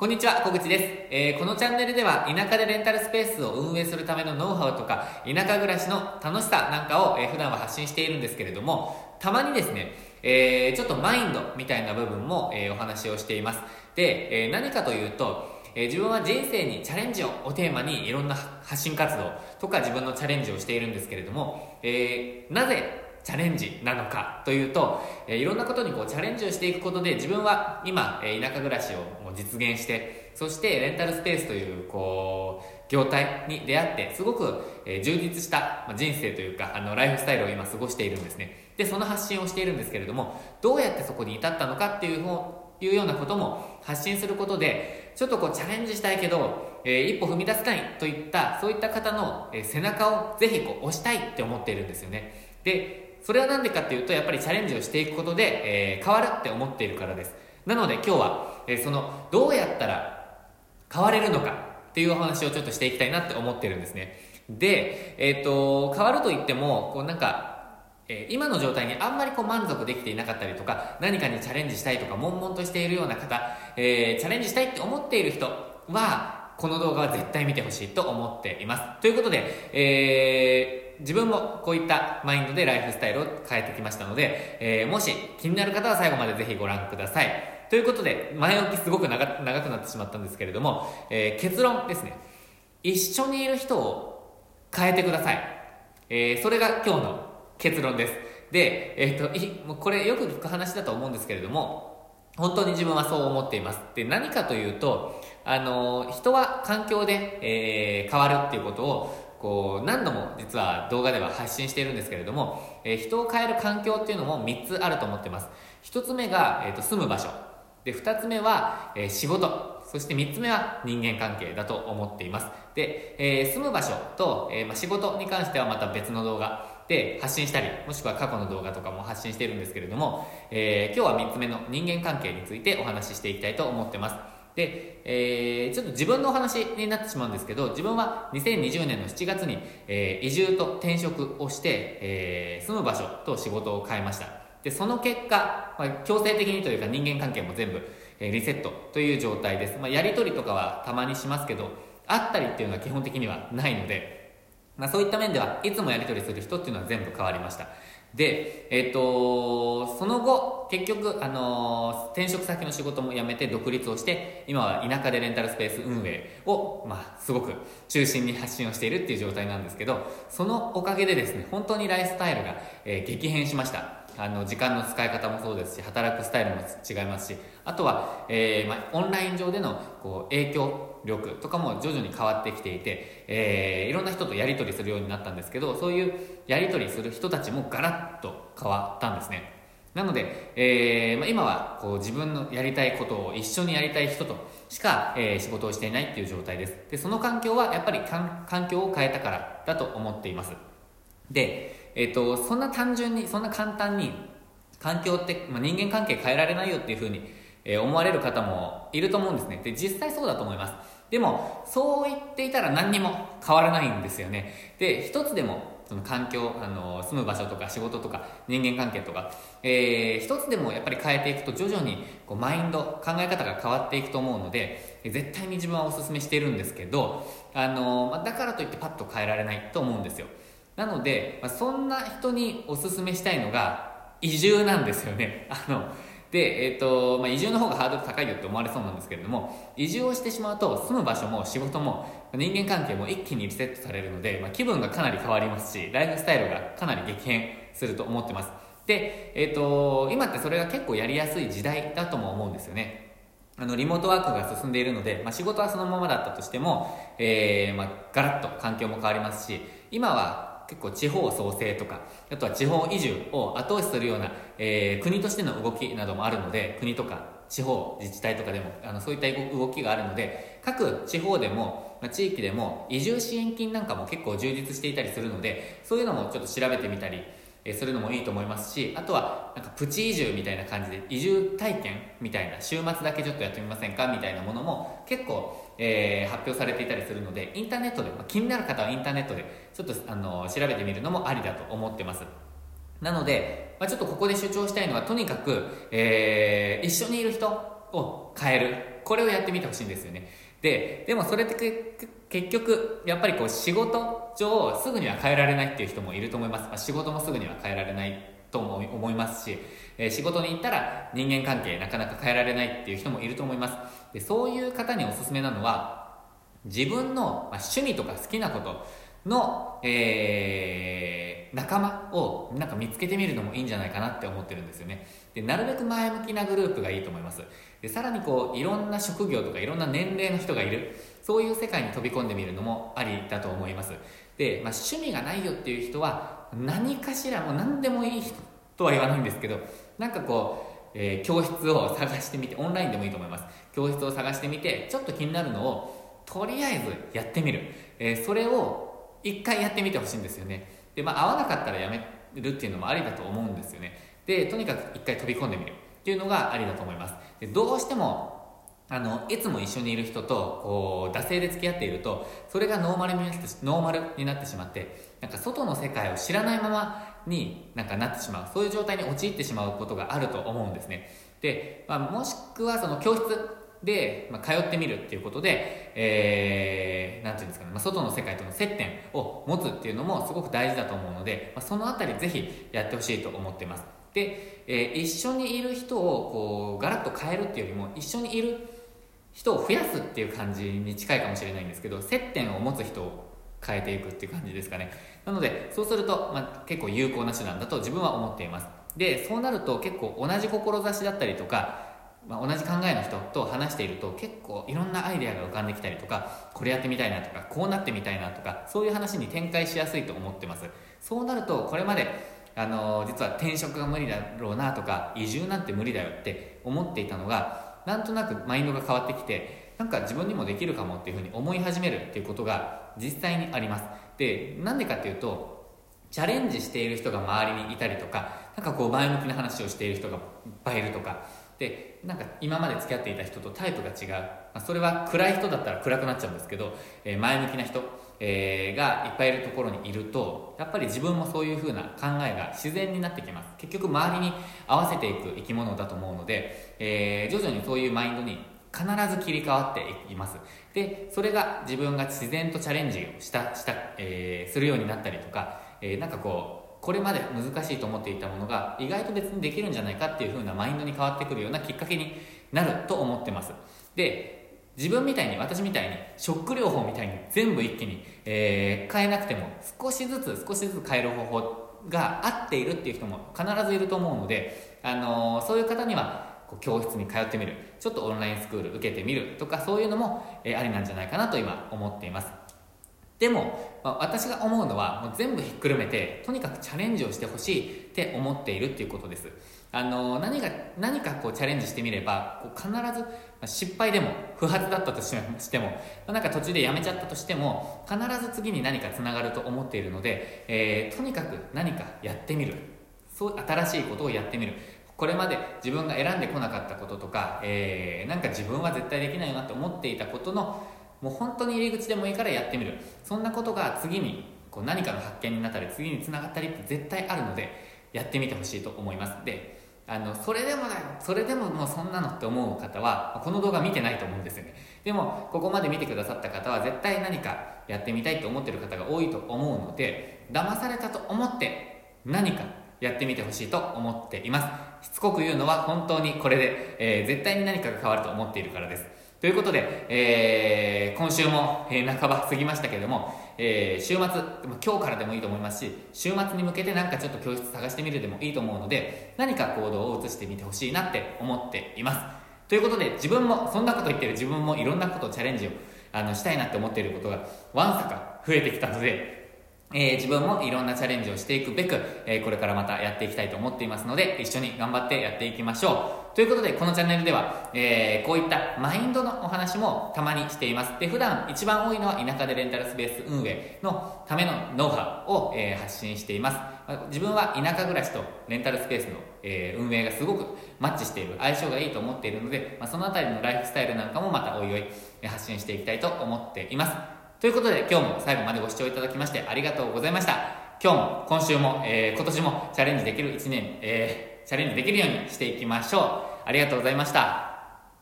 こんにちは、小口です、えー、このチャンネルでは田舎でレンタルスペースを運営するためのノウハウとか田舎暮らしの楽しさなんかを、えー、普段は発信しているんですけれどもたまにですね、えー、ちょっとマインドみたいな部分も、え、お話をしています。で、え、何かというとえ、自分は人生にチャレンジををテーマにいろんな発信活動とか自分のチャレンジをしているんですけれども、え、なぜチャレンジなのかというと、え、いろんなことにこうチャレンジをしていくことで自分は今、え、田舎暮らしをもう実現してそしてレンタルスペースというこう業態に出会ってすごく、え、充実した人生というかあのライフスタイルを今過ごしているんですね。でその発信をしているんですけれどもどうやってそこに至ったのかっていういうようなことも発信することでちょっとこうチャレンジしたいけど、えー、一歩踏み出せないといったそういった方の、え、背中をぜひこう押したいって思っているんですよね。でそれは何でかっていうとやっぱりチャレンジをしていくことで、えー、変わるって思っているからです。なので今日は、えー、そのどうやったら変われるのかっていうお話をちょっとしていきたいなって思ってるんですね。で、えっ、ー、と変わると言ってもこうなんかえ今の状態にあんまりこう満足できていなかったりとか何かにチャレンジしたいとか悶々としているような方、えー、チャレンジしたいって思っている人はこの動画は絶対見てほしいと思っていますということで、えー自分もこういったマインドでライフスタイルを変えてきましたので、えー、もし気になる方は最後までぜひご覧ください。ということで、前置きすごく長くなってしまったんですけれども、えー、結論ですね。一緒にいる人を変えてください。えー、それが今日の結論です。で、えっ、と、いもうこれよく聞く話だと思うんですけれども、本当に自分はそう思っています。で、何かというと、あの、人は環境で、えー、変わるっていうことをこう何度も実は動画では発信しているんですけれども、えー、人を変える環境っていうのも3つあると思ってます。1つ目が、えーと、住む場所。で2つ目は、えー、仕事。そして3つ目は人間関係だと思っています。で、え、住む場所と、えま、仕事に関してはまた別の動画。で発信したりもしくは過去の動画とかも発信してるんですけれども、えー、今日は3つ目の人間関係についてお話ししていきたいと思ってます。で、えー、ちょっと自分のお話になってしまうんですけど自分は2020年の7月に、えー、移住と転職をして、えー、住む場所と仕事を変えました。でその結果、まあ、強制的にというか人間関係も全部、えー、リセットという状態です、まあ、やり取りとかはたまにしますけどあったりっていうのは基本的にはないので、まあ、そういった面ではいつもやり取りする人っていうのは全部変わりました。で、えっ、ー、とその後結局、あのー、転職先の仕事も辞めて独立をして今は田舎でレンタルスペース運営を、まあ、すごく中心に発信をしているっていう状態なんですけどそのおかげでですね本当にライフスタイルが、えー、激変しました。あの時間の使い方もそうですし働くスタイルも違いますしあとは、えーまあ、オンライン上でのこう影響力とかも徐々に変わってきていて、えー、いろんな人とやり取りするようになったんですけどそういうやり取りする人たちもガラッと変わったんですね。なので、えーまあ、今はこう自分のやりたいことを一緒にやりたい人としか、えー、仕事をしていないっていう状態です。でその環境はやっぱり環境を変えたからだと思っています。でえっ、ー、と、そんな単純に、そんな簡単に、環境って、まあ、人間関係変えられないよっていうふうに、え、思われる方もいると思うんですね。で、実際そうだと思います。でも、そう言っていたら何にも変わらないんですよね。で、一つでも、その環境、あの、住む場所とか仕事とか人間関係とか、えー、一つでもやっぱり変えていくと徐々にこうマインド、考え方が変わっていくと思うので、絶対に自分はお勧めしているんですけど、あの、ま、だからといってパッと変えられないと思うんですよ。なので、ま、そんな人におすすめしたいのが移住なんですよねあので、えーとまあ、移住の方がハードル高いよって思われそうなんですけれども移住をしてしまうと住む場所も仕事も人間関係も一気にリセットされるので、まあ、気分がかなり変わりますしライフスタイルがかなり激変すると思ってます。で、えーと、今ってそれが結構やりやすい時代だとも思うんですよね。あのリモートワークが進んでいるので、まあ、仕事はそのままだったとしても、えーまあ、ガラッと環境も変わりますし今は結構地方創生とかあとは地方移住を後押しするような、えー、国としての動きなどもあるので国とか地方自治体とかでもあのそういった動きがあるので各地方でも、まあ、地域でも移住支援金なんかも結構充実していたりするのでそういうのもちょっと調べてみたりえするのもいいと思いますしあとはなんかプチ移住みたいな感じで移住体験みたいな週末だけちょっとやってみませんかみたいなものも結構、えー、発表されていたりするのでインターネットで、まあ、気になる方はインターネットでちょっとあの調べてみるのもありだと思ってます。なので、まあ、ちょっとここで主張したいのはとにかく、えー、一緒にいる人を変える。これをやってみてほしいんですよね。ででもそれって結局やっぱりこう仕事上すぐには変えられないっていう人もいると思います、まあ、仕事もすぐには変えられないと思いますし、え、仕事に行ったら人間関係なかなか変えられないっていう人もいると思います。でそういう方におすすめなのは自分の、趣味とか好きなこと。の、えー、仲間をなんか見つけてみるのもいいんじゃないかなって思ってるんですよね。でなるべく前向きなグループがいいと思います。でさらにこういろんな職業とかいろんな年齢の人がいる。そういう世界に飛び込んでみるのもありだと思います。で、まあ、趣味がないよっていう人は何かしらもう何でもいい人とは言わないんですけどなんかこうえー、教室を探してみてオンラインでもいいと思います。教室を探してみてちょっと気になるのをとりあえずやってみる、えー、それを一回やってみてほしいんですよね。で、まあ、合わなかったらやめるっていうのもありだと思うんですよね。でとにかく一回飛び込んでみる。っていうのがありだと思います。でどうしてもあのいつも一緒にいる人とこう惰性で付き合っているとそれがノーマルになってノーマルになってしまってなんか外の世界を知らないままになんかなってしまう。そういう状態に陥ってしまうことがあると思うんですね。で、まあ、もしくはその教室で、まあ、通ってみるっていうことで、えー、なんていうんですかね、まあ、外の世界との接点を持つっていうのもすごく大事だと思うので、まあ、そのあたりぜひやってほしいと思ってます。で、えー、一緒にいる人をこうガラッと変えるっていうよりも一緒にいる人を増やすっていう感じに近いかもしれないんですけど接点を持つ人を変えていくっていう感じですかね。なのでそうすると、まあ、結構有効な手段だと自分は思っています。でそうなると結構同じ志だったりとか、まあ、同じ考えの人と話していると結構いろんなアイデアが浮かんできたりとかこれやってみたいなとかこうなってみたいなとかそういう話に展開しやすいと思ってます。そうなるとこれまであの実は転職が無理だろうなとか移住なんて無理だよって思っていたのがなんとなくマインドが変わってきてなんか自分にもできるかもっていうふうに思い始めるっていうことが実際にあります。でなんでかっていうとチャレンジしている人が周りにいたりとかなんかこう前向きな話をしている人がいっぱいいるとかでなんか今まで付き合っていた人とタイプが違う、まあ、それは暗い人だったら暗くなっちゃうんですけど、えー、前向きな人えー、がいっぱいいるところにいるとやっぱり自分もそういう風な考えが自然になってきます。結局周りに合わせていく生き物だと思うので、えー、徐々にそういうマインドに必ず切り替わっています。でそれが自分が自然とチャレンジをしたした、えー、するようになったりとか、え、なんかこうこれまで難しいと思っていたものが意外と別にできるんじゃないかっていう風なマインドに変わってくるようなきっかけになると思ってます。で自分みたいに私みたいにショック療法みたいに全部一気に、えー、変えなくても少しずつ少しずつ変える方法が合っているっていう人も必ずいると思うので、あのー、そういう方には教室に通ってみる。ちょっとオンラインスクール受けてみるとかそういうのも、えー、ありなんじゃないかなと今思っています。でも、まあ、私が思うのはもう全部ひっくるめてとにかくチャレンジをしてほしいって思っているっていうことです。あの何か何かこうチャレンジしてみればこう必ず失敗でも不発だったとしてもなんか途中でやめちゃったとしても必ず次に何かつながると思っているので、えー、とにかく何かやってみる。そう新しいことをやってみる。これまで自分が選んでこなかったこととか、えー、なんか自分は絶対できないなって思っていたことのもう本当に入り口でもいいからやってみる。そんなことが次にこう何かの発見になったり次につながったりって絶対あるのでやってみてほしいと思います。であのそれでもだよそれでももうそんなのって思う方はこの動画見てないと思うんですよね。でもここまで見てくださった方は絶対何かやってみたいと思ってる方が多いと思うので騙されたと思って何かやってみてほしいと思っています。しつこく言うのは本当にこれで、えー、絶対に何かが変わると思っているからです。ということで、えー、今週も、えー、半ば過ぎましたけれども、えー、週末、今日からでもいいと思いますし、週末に向けてなんかちょっと教室探してみるでもいいと思うので、何か行動を移してみてほしいなって思っています。ということで、自分も、そんなこと言ってる自分もいろんなことをチャレンジをあのしたいなって思っていることが、わんさか増えてきたので、えー、自分もいろんなチャレンジをしていくべく、えー、これからまたやっていきたいと思っていますので、一緒に頑張ってやっていきましょう。ということで、このチャンネルでは、えー、こういったマインドのお話もたまにしています。で、普段一番多いのは田舎でレンタルスペース運営のためのノウハウを、え発信しています。自分は田舎暮らしとレンタルスペースの、え運営がすごくマッチしている、相性がいいと思っているので、まあ、そのあたりのライフスタイルなんかもまたおいおい発信していきたいと思っています。ということで今日も最後までご視聴いただきましてありがとうございました。今日も今週も、えー、今年もチャレンジできる1年、えー、チャレンジできるようにしていきましょう。ありがとうございました。